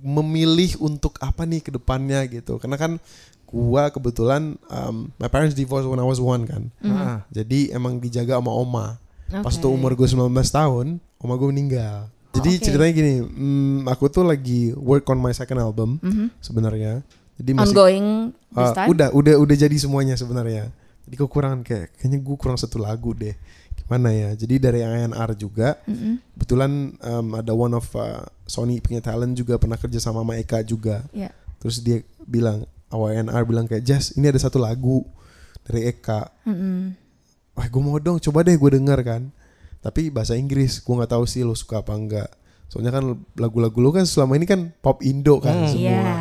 memilih untuk apa nih ke depannya gitu. Karena kan gua kebetulan um, my parents divorced when I was one kan. Mhm. Jadi emang dijaga sama oma. Pas Oke. tuh umur gue 19 tahun, oma gue meninggal. Jadi oke. ceritanya gini, hmm, aku tuh lagi work on my second album Mhm. sebenarnya. Jadi masih Ongoing Uh, udah udah udah jadi semuanya sebenarnya. Jadi kekurangan kayak kayaknya gue kurang satu lagu deh. Gimana ya? Jadi dari ANR juga Mhm. kebetulan um, ada one of uh, Sony punya talent juga pernah kerja sama sama Eka juga. Iya. Terus dia bilang awal ANR bilang kayak Jazz ini ada satu lagu dari Eka. Mhm. Wah gue mau dong coba deh gue denger kan. Tapi bahasa Inggris gue nggak tahu sih lo suka apa enggak. Soalnya kan lagu-lagu lo kan selama ini kan pop Indo kan Hmm. semua. Iya.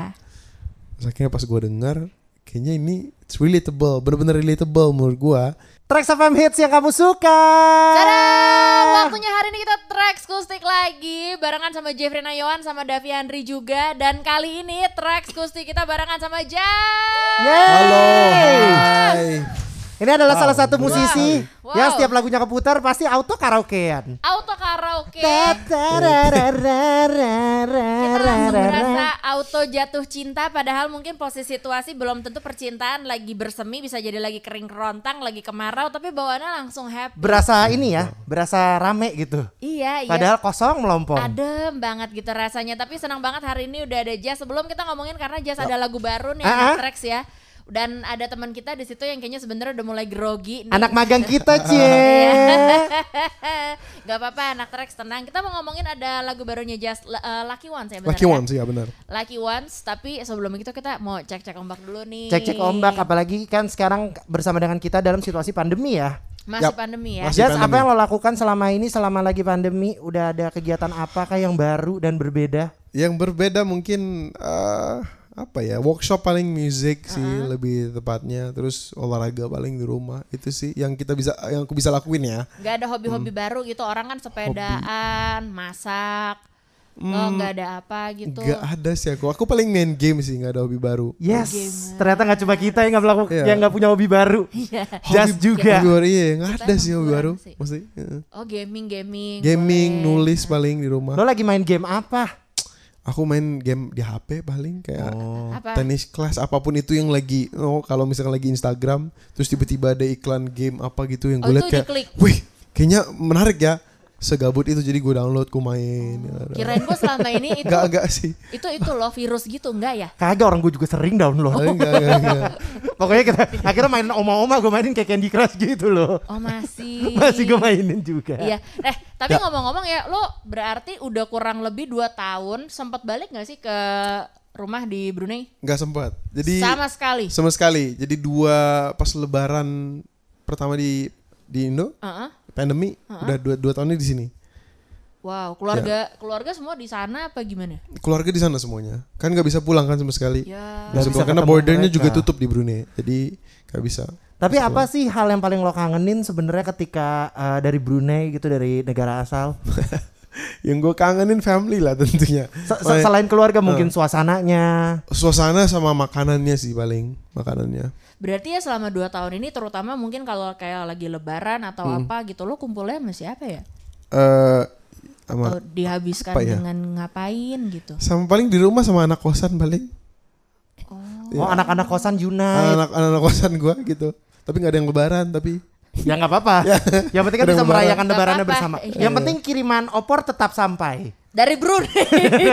Terus akhirnya pas gue denger kayaknya ini it's relatable, bener-bener relatable menurut gue. Tracks FM hits yang kamu suka. Tada! Waktunya hari ini kita track Skustik lagi barengan sama Jeffrey Nayawan sama Davi Andri juga dan kali ini track Skustik kita barengan sama Jan. Halo, hai. Ini adalah salah satu musisi Wow. yang setiap lagunya keputar pasti auto karaokean. Auto karaoke. Kita langsung berasa auto jatuh cinta padahal mungkin posisi situasi belum tentu percintaan lagi bersemi bisa jadi lagi kering kerontang lagi kemarau tapi bawaannya langsung happy. Berasa ini ya, berasa rame gitu. Iya, iya. Padahal kosong melompong. Adem banget gitu rasanya Tapi senang banget hari ini udah ada Jazz Sebelum kita ngomongin karena Jazz ada lagu baru nih Ah, Anak ah. Tracks ya Dan ada teman kita di situ yang kayaknya sebenarnya udah mulai grogi nih. Anak magang kita, Cie. Iya. Gak apa-apa anak Tracks tenang Kita mau ngomongin ada lagu barunya Jazz uh, Lucky Ones ya benar Lucky ya? Ones ya benar. Lucky Ones Tapi sebelum itu kita mau cek-cek ombak dulu nih Cek-cek ombak apalagi kan sekarang bersama dengan kita dalam situasi pandemi ya. Masih Yap. pandemi ya Masih apa pandemi. yang lo lakukan selama ini selama lagi pandemi? Udah ada kegiatan apakah yang baru dan berbeda? Yang berbeda mungkin eh, apa ya workshop paling music sih lebih tepatnya. Terus olahraga paling di rumah itu sih yang kita bisa yang aku bisa lakuin ya. Gak ada hobi-hobi Hmm. baru gitu Orang kan sepedaan Masak Lo gak ada apa gitu Gak ada sih aku. Aku paling main game sih nggak ada hobi baru. Yes, ternyata nggak cuma kita yang nggak melakukan, Iya. yang nggak punya hobi baru. Iya. Jazz juga. Hobi baru iya nggak ada sih hobi baru. sih. Mesti eh. Oh gaming gaming. gaming, boleh. nulis paling di rumah. Lo lagi main game apa? Aku main game di HP paling kayak Apa? tenis kelas apa pun itu yang lagi oh kalau misalkan lagi Instagram terus tiba-tiba ada iklan game apa gitu yang Oh, gue itu liat kayak diklik. wih kayaknya menarik ya segabut itu jadi gue download gue main Kirain gue selama ini itu enggak enggak sih itu itu loh virus gitu enggak ya? Kagak orang gue juga sering download. enggak enggak, enggak. Pokoknya kita akhirnya main oma-oma gue mainin kayak Candy Crush gitu loh. Oh masih. Masih gue mainin juga. Iya. Eh tapi Ya. ngomong-ngomong ya, lo berarti udah kurang lebih 2 tahun sempat balik nggak sih ke rumah di Brunei? Nggak sempat jadi Sama sekali. sama sekali jadi dua pas lebaran pertama di di Indo Heeh. Pandemi udah dua, dua tahun ini di sini Wow, keluarga keluarga semua di sana apa gimana? keluarga di sana semuanya kan nggak bisa pulang kan sama sekali Ya. Nggak bisa karena bordernya mereka. juga tutup di Brunei jadi nggak bisa Tapi apa sih hal yang paling lo kangenin sebenarnya ketika eh, dari Brunei gitu dari negara asal? yang gue kangenin family lah tentunya Se- se- Selain keluarga mungkin suasananya. suasana sama makanannya sih paling makanannya Berarti ya selama 2 tahun ini terutama mungkin kalau kayak lagi lebaran atau Hmm. apa gitu lo kumpulnya sama siapa ya? eh sama Atau dihabiskan apa ya? dengan ngapain gitu? sama paling di rumah sama anak kosan paling Oh anak-anak kosan Unite. anak anak kosan gue gitu tapi nggak ada yang lebaran tapi Ya nggak apa-apa. yang penting kan bisa merayakan lebarannya bersama. Iya. Yang penting kiriman opor tetap sampai. Dari Brunei.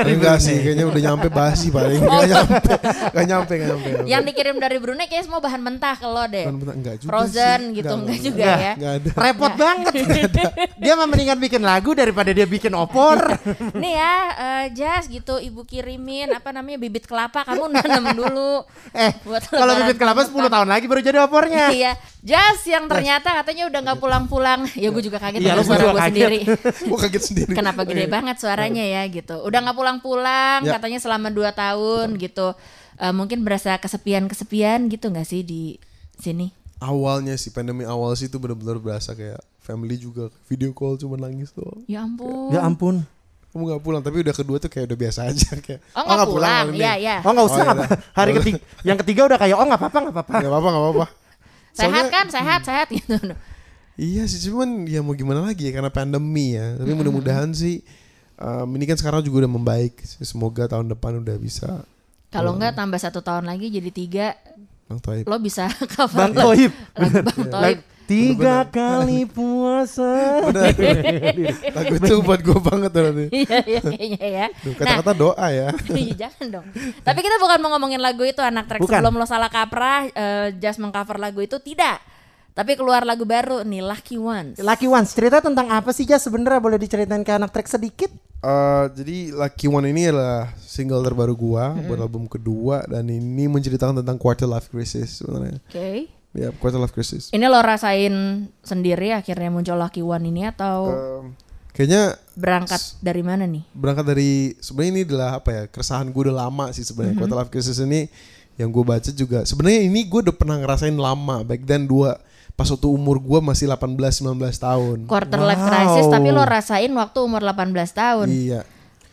enggak sih kayaknya udah nyampe basi paling nggak nyampe nggak nyampe nggak nyampe nggak yang nyampe. dikirim dari Brunei kayak semua bahan mentah ke lo deh. Bukan, bukan, enggak juga Frozen sih. gitu enggak, enggak, juga enggak. ya. enggak ada Repot banget. dia mah mendingan bikin lagu daripada dia bikin opor. Nih ya, eh, Jas gitu ibu kirimin apa namanya bibit kelapa kamu nanam dulu. eh, Buat kalau bibit kelapa 10 tahun lagi baru jadi opornya. Iya, Jas yang ternyata katanya udah nggak pulang-pulang. Ya gue juga kaget Iya, suara juga gue kaget. sendiri. gue kaget sendiri Kenapa gede banget suaranya ya gitu. Udah nggak pulang-pulang Ya. katanya selama 2 tahun gitu. Eh, mungkin berasa kesepian-kesepian gitu nggak sih di sini? awalnya sih pandemi awal sih itu benar-benar berasa kayak family juga video call cuma nangis tuh Ya ampun. Ya ampun. kamu nggak pulang tapi udah kedua tuh kayak udah biasa aja kayak Oh nggak pulang, hari ya ini." ya. Oh nggak usah Oh, iya. apa. Hari ketiga, yang ketiga udah kayak oh nggak apa-apa nggak apa-apa. nggak apa-apa nggak apa-apa Sehat kan, sehat, sehat gitu. Iya sih cuman ya mau gimana lagi ya karena pandemi ya. Tapi mudah-mudahan sih um, ini kan sekarang juga udah membaik. Semoga tahun depan udah bisa Kalau enggak tambah satu tahun lagi jadi tiga, Bang Toib. lo bisa cover Bang Toib. Bang Toib. Tiga kali puasa. Benar. Lagu itu buat gue banget tuh nanti. Iya iya kayaknya ya. Duh, Kata-kata doa ya. Iya, Jangan dong. Tapi kita bukan mau ngomongin lagu itu anak track Bukan. sebelum lo salah kaprah eh, just mengcover lagu itu tidak. Tapi keluar lagu baru nih Lucky Ones. Lucky Ones, cerita tentang apa sih Jas sebenarnya boleh diceritain ke anak track sedikit? Eh, jadi Lucky One ini adalah single terbaru gua buat album kedua dan ini menceritakan tentang quarter life crisis sebenarnya. Oke. Ya, quarter life crisis. Ini lo rasain sendiri akhirnya muncul Lucky One ini atau Em, kayaknya berangkat dari mana nih? berangkat dari sebenarnya ini adalah apa ya keresahan gue udah lama sih sebenarnya quarter life crisis ini yang gue baca juga sebenarnya ini gue udah pernah ngerasain lama back then dua pas waktu umur gue masih 18-19 tahun Quarter life Wow. crisis tapi lo rasain waktu umur 18 tahun. iya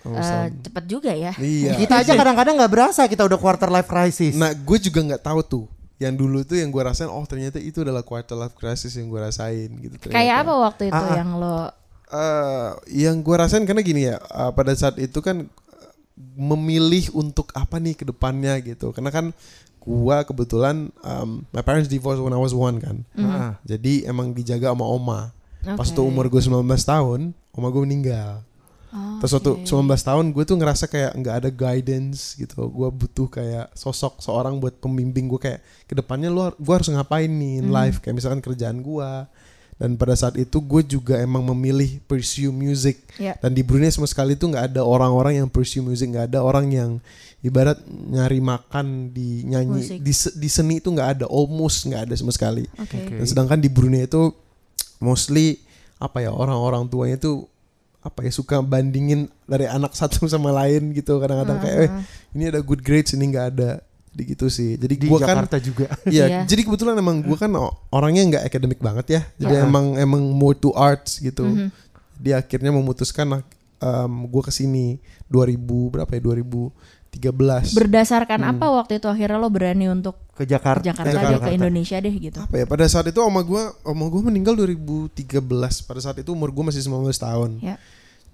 Eh, cepet juga ya. iya Kita aja kadang-kadang nggak berasa kita udah quarter life crisis. nah gue juga nggak tahu tuh yang dulu tuh yang gue rasain oh ternyata itu adalah quarter life crisis yang gue rasain gitu ternyata. Kayak apa waktu itu Ah, ah. yang lo Eh, yang gue rasain karena gini ya eh, pada saat itu kan memilih untuk apa nih ke depannya gitu karena kan gua kebetulan um, my parents divorced when I was one kan Ah. jadi emang dijaga sama oma pas Oke. tuh umur gue 19 tahun oma gue meninggal Oh, Terus waktu oke. 19 tahun gue tuh ngerasa kayak nggak ada guidance gitu. Gue butuh kayak sosok seorang buat pembimbing gue kayak ke depannya lu gue harus ngapain nih in life kayak misalkan kerjaan gue. Dan pada saat itu gue juga emang memilih pursue music. Ya. Dan di Brunei sama sekali tuh nggak ada orang-orang yang pursue music, nggak ada orang yang ibarat nyari makan di nyanyi Musik. di, di seni itu nggak ada, almost nggak ada sama sekali. Oke. Oke. Dan sedangkan di Brunei itu mostly apa ya orang-orang tuanya itu apa ya suka bandingin dari anak satu sama lain gitu kadang-kadang kayak eh ini ada good grades ini nggak ada jadi gitu sih jadi Di gua kan Jakarta juga. Iya, Iya. jadi kebetulan emang gua kan orangnya nggak akademik banget ya. Jadi Ya. emang emang more to arts gitu. Mhm. Dia akhirnya memutuskan um, gua ke sini 2000 berapa ya 2013. Berdasarkan apa waktu itu akhirnya lo berani untuk Ke ke Jakarta. Jakarta, Jakarta. deh ke Indonesia deh gitu. apa ya pada saat itu oma gua oma gua meninggal 2013. Pada saat itu umur gua masih 19 tahun. Ya.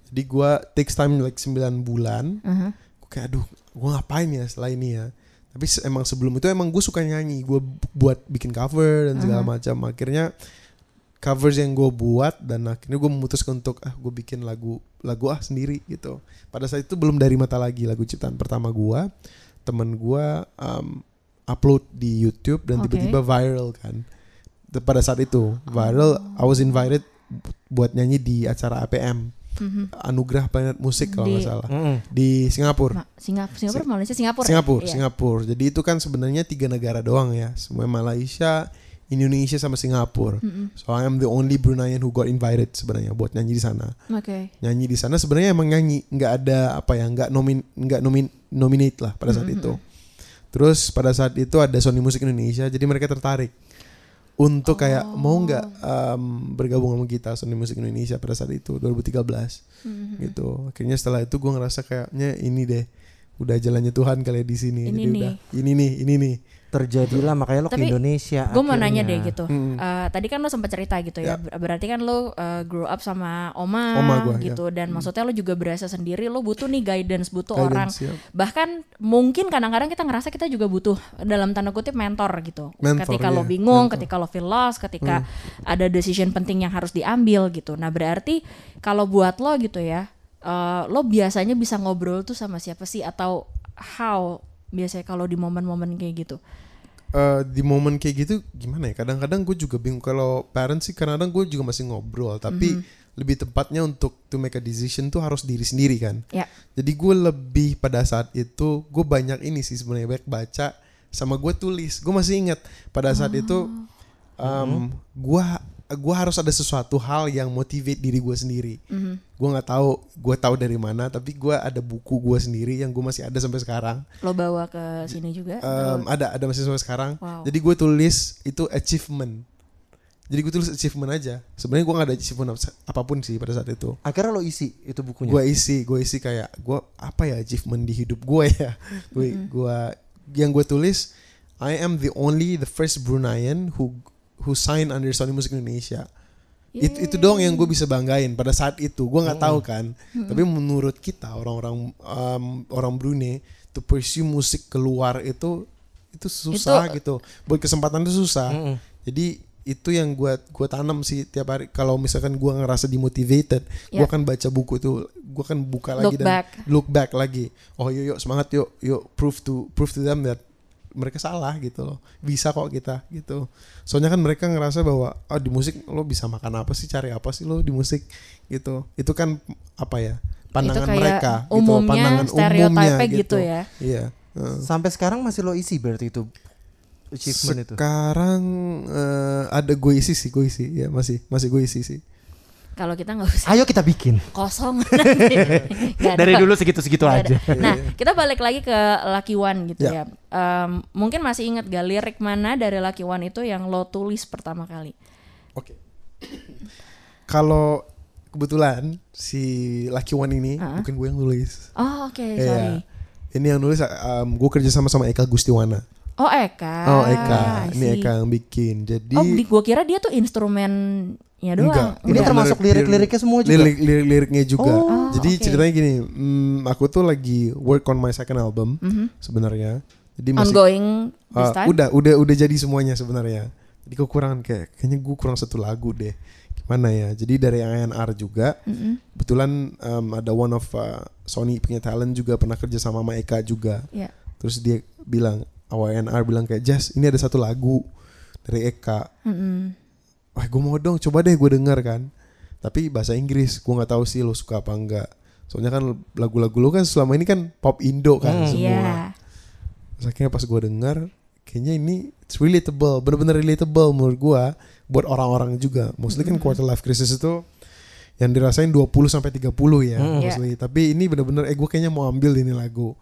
Jadi gua takes time like 9 bulan. Aha. Gua kayak aduh, gua ngapain ya setelah ini ya. Tapi emang sebelum itu emang gue suka nyanyi, gue buat bikin cover dan segala macam. Akhirnya covers yang gue buat dan akhirnya gue memutuskan untuk ah gue bikin lagu lagu ah sendiri gitu. Pada saat itu belum dari mata lagi lagu ciptaan pertama gue, temen gue um, upload di YouTube dan tiba-tiba viral kan. Pada saat itu viral, I was invited buat nyanyi di acara APM Mhm. Anugerah Planet Musik kalau nggak salah Mm-mm. di Singapura. Ma- Singapura, Singapura, Malaysia, Singapura. Singapura, Iya. Singapura. Jadi itu kan sebenarnya tiga negara doang ya. Semua Malaysia, Indonesia sama Singapura. Mm-mm. So I am the only Bruneian who got invited sebenarnya buat nyanyi di sana. Oke. Nyanyi di sana sebenarnya emang nyanyi, nggak ada apa ya, nggak nomin, nggak nomin, nominate lah pada saat itu. Terus pada saat itu ada Sony Music Indonesia, jadi mereka tertarik untuk kayak mau nggak um, bergabung sama kita Sony Music Indonesia pada saat itu 2013 Mhm. gitu. Akhirnya setelah itu gue ngerasa kayaknya ini deh udah jalannya Tuhan kali ya di sini. Ini Jadi nih. udah ini nih, ini nih. Terjadilah makanya lo ke Tapi Indonesia. Gue mau nanya deh gitu. Mm. Eh, tadi kan lo sempat cerita gitu ya. Ber- Berarti kan lo eh, grow up sama oma, Oma gua, gitu dan maksudnya lo juga berasa sendiri lo butuh nih guidance, butuh Guidance, orang. siap. Bahkan mungkin kadang-kadang kita ngerasa kita juga butuh dalam tanda kutip mentor gitu. Mentor, ketika lo iya, bingung, mentor. ketika lo feel lost, ketika ada decision penting yang harus diambil gitu. Nah, berarti kalau buat lo gitu ya, eh, lo biasanya bisa ngobrol tuh sama siapa sih atau how biasanya kalau di momen-momen kayak gitu. Eh, di momen kayak gitu gimana ya? Kadang-kadang gue juga bingung kalau parents sih kadang-kadang gue juga masih ngobrol, tapi lebih tepatnya untuk to make a decision tuh harus diri sendiri kan. Ya. Jadi gue lebih pada saat itu gue banyak ini sih sebenarnya banyak baca sama gue tulis. Gue masih ingat pada saat itu um, gue gue harus ada sesuatu hal yang motivate diri gue sendiri. Gue nggak tahu gue tahu dari mana, tapi gue ada buku gue sendiri yang gue masih ada sampai sekarang. Lo bawa ke sini juga? Um, ada ada masih sampai sekarang. Wow. Jadi gue tulis itu achievement. Jadi gue tulis achievement aja. Sebenarnya gue nggak ada achievement ap- apa pun sih pada saat itu. Akhirnya lo isi itu bukunya. Gue isi, gue isi kayak gue apa ya achievement di hidup gue ya. Gue gua yang gue tulis I am the only the first Bruneian who who signed under Sony Music Indonesia. itu itu doang yang gue bisa banggain pada saat itu. Gue nggak tahu kan. Tapi menurut kita orang-orang um, orang Brunei to pursue musik keluar itu itu susah gitu. Buat kesempatan itu susah. Jadi itu yang gue gua tanam sih tiap hari. Kalau misalkan gue ngerasa demotivated gue Ya. akan baca buku itu. Gue akan buka lagi Look dan back. look back lagi. Oh yuk yuk semangat yuk yuk prove to prove to them that mereka salah gitu loh. Bisa kok kita gitu. Soalnya kan mereka ngerasa bahwa oh di musik lo bisa makan apa sih cari apa sih lo di musik? Gitu. Itu kan apa ya pandangan kayak mereka gitu umumnya, pandangan stereotype-nya umumnya gitu. ya. iya. Heeh. Sampai sekarang masih lo isi berarti itu achievement itu. sekarang eh, ada gue isi sih gue isi. Ya masih masih gue isi sih Kalau kita nggak usah Ayo kita bikin. kosong. Dari dulu segitu-segitu aja. Nah, kita balik lagi ke Lucky One gitu Ya. ya. Em, mungkin masih ingat gak lirik mana dari Lucky One itu yang lo tulis pertama kali? oke kalau kebetulan si Lucky One ini Ah. bukan gue yang nulis Oh, oke, Iya. sorry. ini yang nulis um, gue kerja sama sama Eka Gustiwana Oh, Eka. oh Eka ini. Eka yang bikin jadi Oh, di gua kira dia tuh instrumennya doang. Enggak. Ini Enggak. termasuk Lirik- lirik-liriknya semua juga. lirik lirik liriknya juga Oh, jadi oke. ceritanya gini hmm, aku tuh lagi work on my second album sebenarnya jadi masih. Ongoing this time. udah udah udah jadi semuanya sebenarnya jadi kekurangan kayak kayaknya gue kurang satu lagu deh gimana ya jadi dari ANR juga Mm-mm. kebetulan um, ada one of uh, Sony punya talent juga pernah kerja sama sama Eka juga Ya. terus dia bilang awal ANR bilang kayak Jazz ini ada satu lagu dari Eka. Mm-mm. wah gue mau dong coba deh gue denger kan. Tapi bahasa Inggris gue nggak tahu sih lo suka apa enggak. Soalnya kan lagu-lagu lo kan selama ini kan pop Indo kan Hmm. semua. Iya. Terus akhirnya pas gue denger kayaknya ini it's relatable bener-bener relatable menurut gue buat orang-orang juga. Mostly kan quarter life crisis itu yang dirasain 20 sampai 30 ya Hmm. mostly. Tapi ini bener-bener eh gue kayaknya mau ambil ini lagu.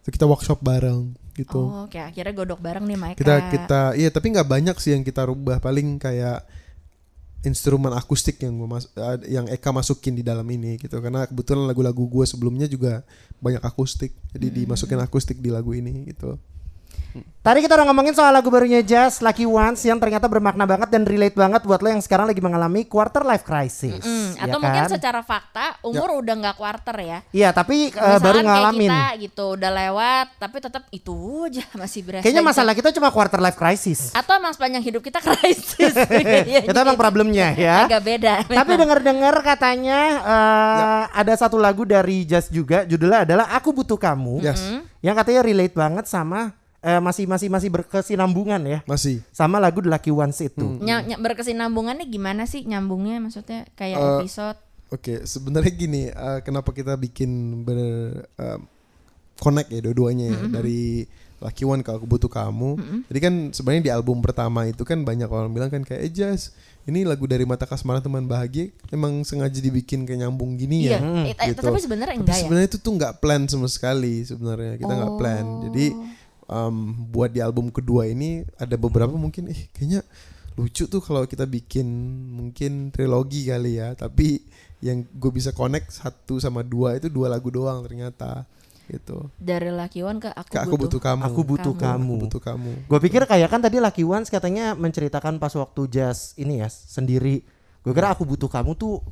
Terus kita workshop bareng gitu. Oh, oke. Akhirnya godok bareng nih Mike. kita kita iya tapi nggak banyak sih yang kita rubah. Paling kayak instrumen akustik yang gua mas- eh, yang Eka masukin di dalam ini gitu. Karena kebetulan lagu-lagu gue sebelumnya juga banyak akustik. Jadi dimasukin akustik di lagu ini gitu Tadi kita udah ngomongin soal lagu barunya Jazz, Lucky Ones yang ternyata bermakna banget dan relate banget buat lo yang sekarang lagi mengalami quarter life crisis. Mm, ya atau mungkin kan? secara fakta umur udah nggak quarter ya. Iya, tapi Misalkan baru kayak ngalamin. kita gitu udah lewat tapi tetap itu aja masih berasa. Kayaknya gitu. masalah kita cuma quarter life crisis. atau emang sepanjang hidup kita krisis. Iya, Itu emang problemnya ya. Agak beda. Tapi dengar-dengar katanya eh, ada satu lagu dari Jazz juga judulnya adalah Aku Butuh Kamu yes yang katanya relate banget sama eh, masih masih masih berkesinambungan ya masih sama lagu The Lucky Ones itu. Ny- ny- berkesinambungannya gimana sih nyambungnya maksudnya kayak Eh, episode Oke, sebenarnya gini, eh, kenapa kita bikin ber em, connect ya dua-duanya ya dari Lucky One kalau aku butuh kamu. Jadi kan sebenarnya di album pertama itu kan banyak orang bilang kan kayak eh Jas, ini lagu dari Mata Kasmaran Teman Bahagia emang sengaja dibikin kayak nyambung gini Iya, ya. eh, eh, gitu. tapi sebenarnya Tapi enggak ya. sebenarnya itu tuh nggak plan sama sekali sebenarnya kita nggak plan. Jadi Em, buat di album kedua ini ada beberapa mungkin eh kayaknya lucu tuh kalau kita bikin mungkin trilogi kali ya. Tapi yang gue bisa connect satu sama dua itu dua lagu doang ternyata gitu. Dari Lucky One ke aku, Kayak aku butuh kamu. Aku butuh Kamu. kamu. Aku butuh kamu. Gue pikir kayak kan tadi Lucky Ones katanya menceritakan pas waktu Jazz ini ya sendiri. Gue kira aku butuh kamu tuh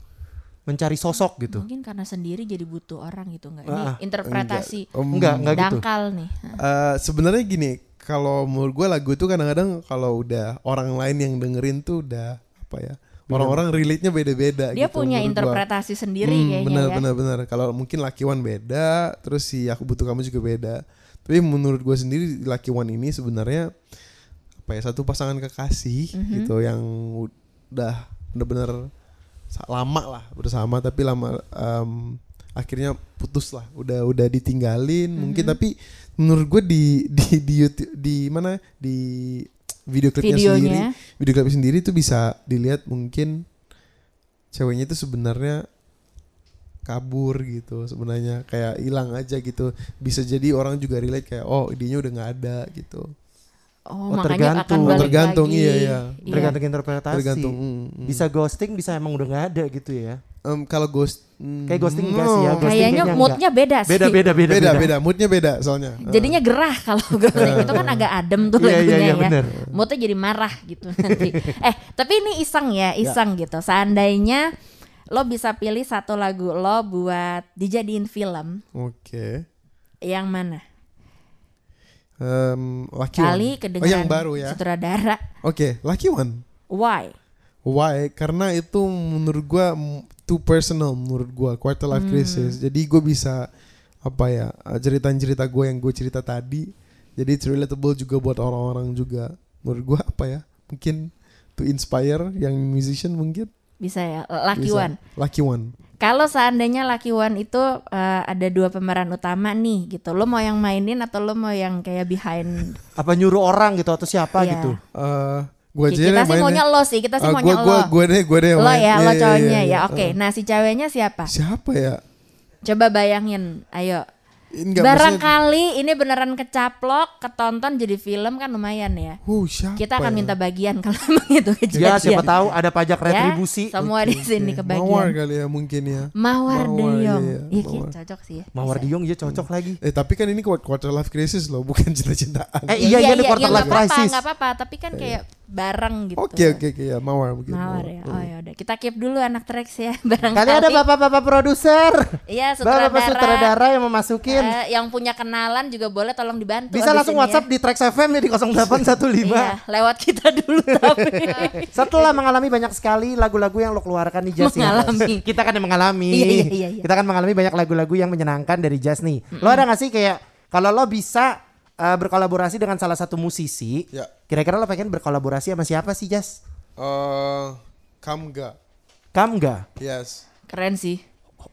mencari sosok gitu. Mungkin karena sendiri jadi butuh orang gitu enggak? Ini Ah, interpretasi Enggak, Om, Enggak, enggak gitu. dangkal nih. Eh, sebenarnya gini, kalau menurut gue lagu itu kadang-kadang kalau udah orang lain yang dengerin tuh udah apa ya? Orang-orang relate-nya beda-beda Dia gitu punya menurut gua. interpretasi sendiri Hmm, kayaknya benar, ya. benar benar kalau mungkin Lucky One beda terus si aku butuh kamu juga beda tapi menurut gue sendiri Lucky One ini sebenarnya apa ya satu pasangan kekasih Mhm. gitu yang udah bener-bener lama lah bersama tapi lama em, akhirnya putus lah. Udah udah ditinggalin Mhm. mungkin tapi menurut gue di di di YouTube di mana? Di video klipnya Videonya. sendiri. Video klip sendiri tuh bisa dilihat mungkin ceweknya itu sebenarnya kabur gitu sebenarnya kayak hilang aja gitu. Bisa jadi orang juga relate kayak oh idenya udah nggak ada gitu Oh, Oh, makanya akan tergantung. balik Tergantung, lagi. iya, iya. Tergantung interpretasi. tergantung mm, mm. Bisa ghosting, bisa emang udah nggak ada gitu ya. em, kalau ghost mm, Kayak ghosting enggak no. sih ya? Ghosting Kayaknya kayaknya moodnya beda sih. Beda beda beda beda beda moodnya beda soalnya Jadinya gerah kalau ghosting itu kan agak adem tuh Iya, iya, lagunya iya, ya. bener. Moodnya jadi marah gitu nanti. eh, tapi ini iseng ya, iseng gitu. Seandainya lo bisa pilih satu lagu lo buat dijadiin film, oke yang mana? Em, Lucky Kali One. kedengaran oh yang baru ya sutradara. oke Lucky One Why? Why? Karena itu menurut gua too personal menurut gua quarter Hmm. life crisis. Jadi gue bisa apa ya uh, cerita-cerita gue yang gue cerita tadi. Jadi it's relatable juga buat orang-orang juga. Menurut gua apa ya? Mungkin to inspire yang musician mungkin. Bisa ya, Lucky Bisa. One. Lucky One. Kalau seandainya Lucky One itu eh, ada dua pemeran utama nih gitu. Lo mau yang mainin atau lo mau yang kayak behind? Apa nyuruh orang gitu atau siapa Iya. gitu? Eh gua aja kita sih mainnya. maunya lo sih, kita sih Ah, maunya gua, gua, lo. gua deh, gua deh yang lo main. ya, Iya, lo iya, cowoknya iya, ya. Oke, nah si ceweknya siapa? Siapa ya? Coba bayangin, ayo. Enggak, maksudnya- Barangkali ini beneran kecaplok, ketonton jadi film kan lumayan ya. Uh, siapa Kita akan ya? minta bagian kalau emang itu kejadian. Ya siapa tahu ada pajak Ya, retribusi. semua di sini Mawar kebagian. kali ya mungkin ya. Mawar, Mawar, de Jong. iya, Iya, iya, Mawar. cocok sih ya. Mawar. Diong iya cocok lagi. Eh tapi kan ini quart- quarter life crisis loh, bukan cinta-cintaan. Eh iya iya di quarter ya, life crisis. nggak apa-apa, tapi kan kayak bareng gitu. Oke oke oke ya mawar mungkin. Mawar ya. Oh ya udah, kita keep dulu anak Trax ya bareng Kali ada bapak-bapak produser. Iya, sutradara. Bapak-bapak sutradara yang mau masukin. Eh, yang punya kenalan juga boleh tolong dibantu. Bisa langsung WhatsApp ya. di Trax FM ya di 0815. Iya, lewat kita dulu tapi. Setelah mengalami banyak sekali lagu-lagu yang lo keluarkan di Jazz ya. Mengalami. Kita kan yang mengalami. Iya, iya, iya, iya. Kita kan mengalami banyak lagu-lagu yang menyenangkan dari Jazz nih. Lo ada gak sih kayak kalau lo bisa eh, berkolaborasi dengan salah satu musisi, Ya. kira-kira lo pengen berkolaborasi sama siapa sih Jazz? Eh, Kamga. Kamga. Yes. Keren sih.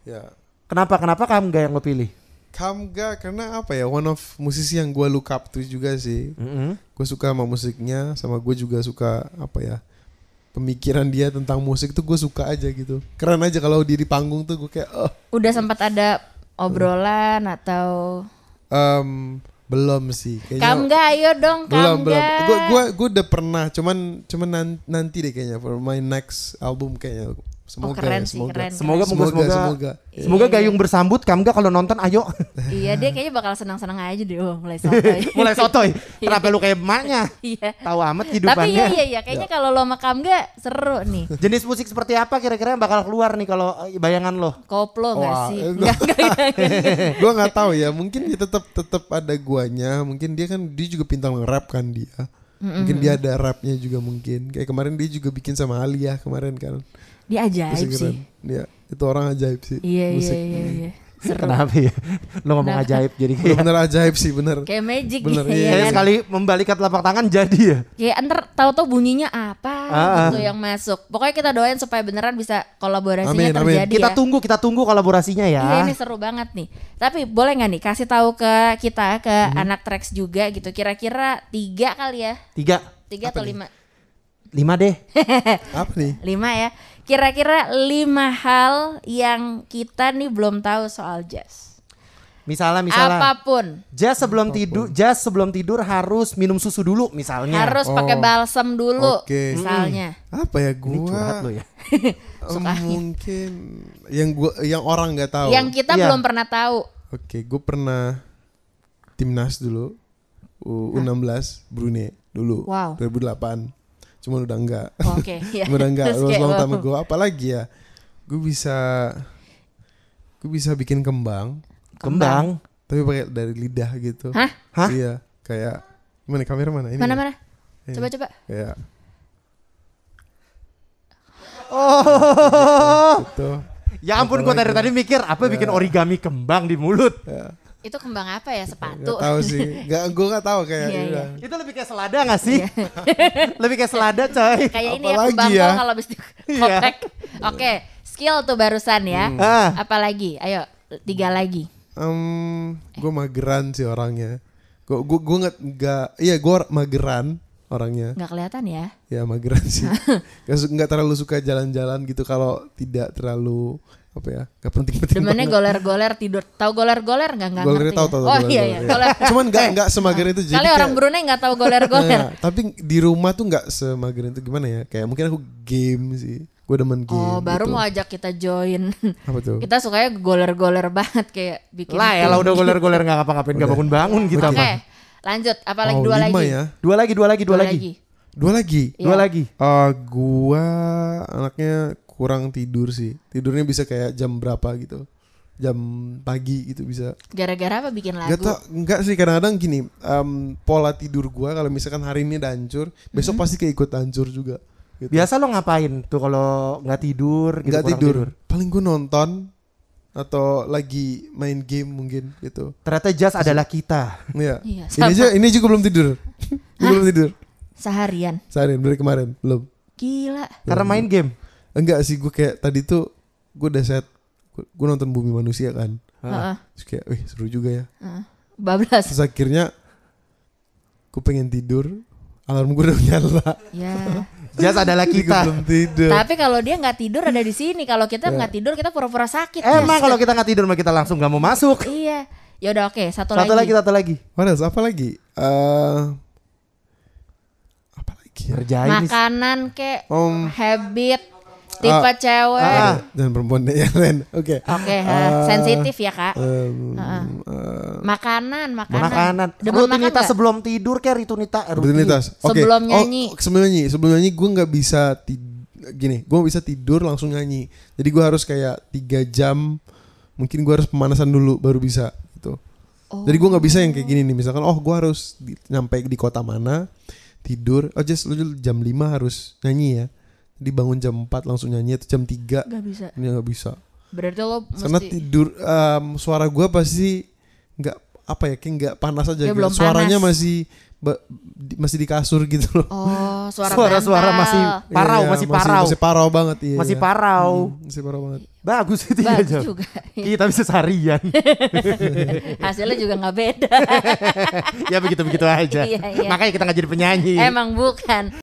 Ya. Kenapa? Kenapa Kamga yang lo pilih? Kamga karena apa ya? One of musisi yang gue look up to juga sih. Mm-mm. Gue suka sama musiknya, sama gue juga suka apa ya? Pemikiran dia tentang musik tuh gue suka aja gitu. Keren aja kalau dia di panggung tuh gue kayak oh. Udah sempat ada obrolan atau em, belum sih kayaknya. Kamga ayo dong belum belum Kamga. gue gue gue udah pernah cuman cuman nan- nanti deh kayaknya for my next album kayaknya semoga keren ya, sih, semoga keren, Semoga, semoga semoga, semoga, semoga semoga Gayung bersambut Kamga kalau nonton ayo. Iya dia kayaknya bakal senang-senang aja deh oh, mulai sotoy. Mulai sotoy. Kenapa lu kayak emaknya? Iya. Tahu amat Tapi hidupannya. iya iya iya kayaknya kalau lo sama Kamga seru nih. Jenis musik seperti apa kira-kira yang bakal keluar nih kalau eh, bayangan lo? Koplo nggak Wah, sih? eh, Enggak gue nggak tahu ya mungkin dia tetap tetap ada guanya mungkin dia kan dia juga pintar nge-rap kan dia mungkin dia ada rapnya juga mungkin kayak kemarin dia juga bikin sama Alia kemarin kan Dia ajaib Musik sih. keren. Dia itu orang ajaib sih Iya iya musik iya iya. Seru. Kenapa ya? Lo ngomong Kenapa? ajaib jadi kayak bener ajaib sih bener Kayak magic Bener, gitu iya. ya Kayak kan. sekali membalikan telapak tangan jadi ya. Kayak ntar tahu-tahu bunyinya apa Ah, gitu yang masuk. Pokoknya kita doain supaya beneran bisa kolaborasinya Amin, amin. terjadi Kita ya. tunggu, kita tunggu kolaborasinya ya. Iya ini seru banget nih. Tapi boleh nggak nih kasih tahu ke kita ke Mhm. anak Trax juga gitu. Kira-kira tiga kali ya, Tiga, tiga atau lima? lima deh. apa nih Lima ya. Kira-kira lima hal yang kita nih belum tahu soal jazz. Misalnya, misalnya. Apa pun Jazz sebelum tidur, jazz sebelum tidur harus minum susu dulu misalnya. harus pakai Oh. balsam dulu, Oke. misalnya. apa ya Ini curhat lo ya. Mungkin yang gua yang orang nggak tahu Yang kita Iya. belum pernah tahu. Oke, gue pernah timnas dulu U- U16 Brunei dulu Wow. 2008. Cuma udah enggak. Oh, Oke, ya. Cuma udah enggak. Terus kayak, long time ago. Apalagi ya? Gue bisa gue bisa bikin kembang Kembang. tapi pakai dari lidah gitu. Hah? Hah? Iya, kayak gimana kamera mana ini? Mana ya? mana? Ini. Coba coba. Kayak Oh. gitu. Ya ampun, gua dari tadi mikir apa bikin origami kembang di mulut. Itu kembang apa ya? Gak Sepatu. tahu sih. Gak, gue gak tahu kayak Iya, udah. Itu lebih kayak selada gak sih? lebih kayak selada coy. Kayak ini ya Apalagi kembang ya? kalau habis dikotek. Oke, skill tuh barusan ya. Ah. Apalagi? Ayo, tiga lagi. Em, gue mageran sih orangnya. Gue gue gue nggak nggak iya gue mageran orangnya. Nggak kelihatan ya? Ya mageran sih. Gak, nggak terlalu suka jalan-jalan gitu kalau tidak terlalu apa ya? Gak penting-penting. Demennya banget. goler-goler tidur. Tahu goler-goler nggak nggak ngerti. tahu ya? tahu. Oh goler, iya goler, iya. ya. Goler. Cuman nggak nggak semager itu. Jadi Kali orang kayak- Brunei nggak tahu goler-goler. Nah, tapi di rumah tuh nggak semager itu gimana ya? Kayak mungkin aku game sih. gue demen game Oh, baru gitu. mau ajak kita join. apa tuh kita sukanya goler-goler banget kayak bikin. Lah ya lah udah goler-goler nggak ngapa-ngapain nggak bangun-bangun gitu. Oke, lanjut. Apa lagi Oh, dua lima lagi? ya Dua lagi, dua lagi, dua, lagi. dua lagi Dua Iya. lagi. Eh, gua anaknya kurang tidur sih tidurnya bisa kayak jam berapa gitu jam pagi gitu bisa Gara-gara apa bikin lagu? Gak tau, enggak sih kadang-kadang gini em, pola tidur gua kalau misalkan hari ini udah hancur besok Mm-hmm. pasti kayak ikut hancur juga gitu. Biasa lo ngapain tuh kalau nggak tidur? Gitu, nggak kurang tidur. paling gue nonton atau lagi main game mungkin gitu Ternyata Jas adalah kita. Iya. Iya, ini aja ini juga belum tidur belum tidur Seharian. seharian dari kemarin belum Gila. Karena main game. Enggak sih gue kayak tadi tuh gue udah set gue nonton bumi manusia kan Heeh. terus kayak wih seru juga ya heeh. Bablas. terus akhirnya gue pengen tidur alarm gue udah nyala Ya. Jas adalah kita. belum tidur Tapi kalau dia nggak tidur ada di sini. Kalau kita Ya. nggak tidur kita pura-pura sakit. Emang Yes. kalau kita nggak tidur mah kita langsung nggak mau masuk. Iya. Ya udah oke, satu, Satu lagi, satu lagi. What else? apa lagi Eh, apa lagi ya? Kerjain. Makanan kek, Om habit, tipe Ah. cewek. Ah. dan perempuan yang lain oke Oke, ha, Ah. sensitif ya kak. Em, Ah. eh, Makanan, makanan. Makanan. Demen makan Rutinitas sebelum tidur kayak rutinitas. rutinitas oke Sebelum Oh, nyanyi. sebelum nyanyi sebelum nyanyi gue nggak bisa tid- gini gue bisa tidur langsung nyanyi jadi gue harus kayak tiga jam mungkin gue harus pemanasan dulu baru bisa gitu Oh. jadi gue nggak bisa yang kayak gini nih misalkan oh gue harus di, nyampe di kota mana tidur oh just lu jam 5 harus nyanyi ya jadi bangun jam 4 langsung nyanyi atau jam 3 Gak bisa. ini nggak bisa Berarti lo karena mesti tidur em, suara gue pasti nggak apa ya kayak nggak panas aja Kayak gitu. belum suaranya panas. masih ba- di- masih di kasur gitu loh Oh, suara Suara-suara bantal. masih parau, Iya, masih parau. masih parau banget iya Masih iya. parau. Hmm, masih parau banget Bagus itu ya, Bagus Jam. juga. Kita bisa seharian. Hasilnya juga nggak beda. ya begitu-begitu aja. Iya, iya. Makanya kita nggak jadi penyanyi. Emang bukan.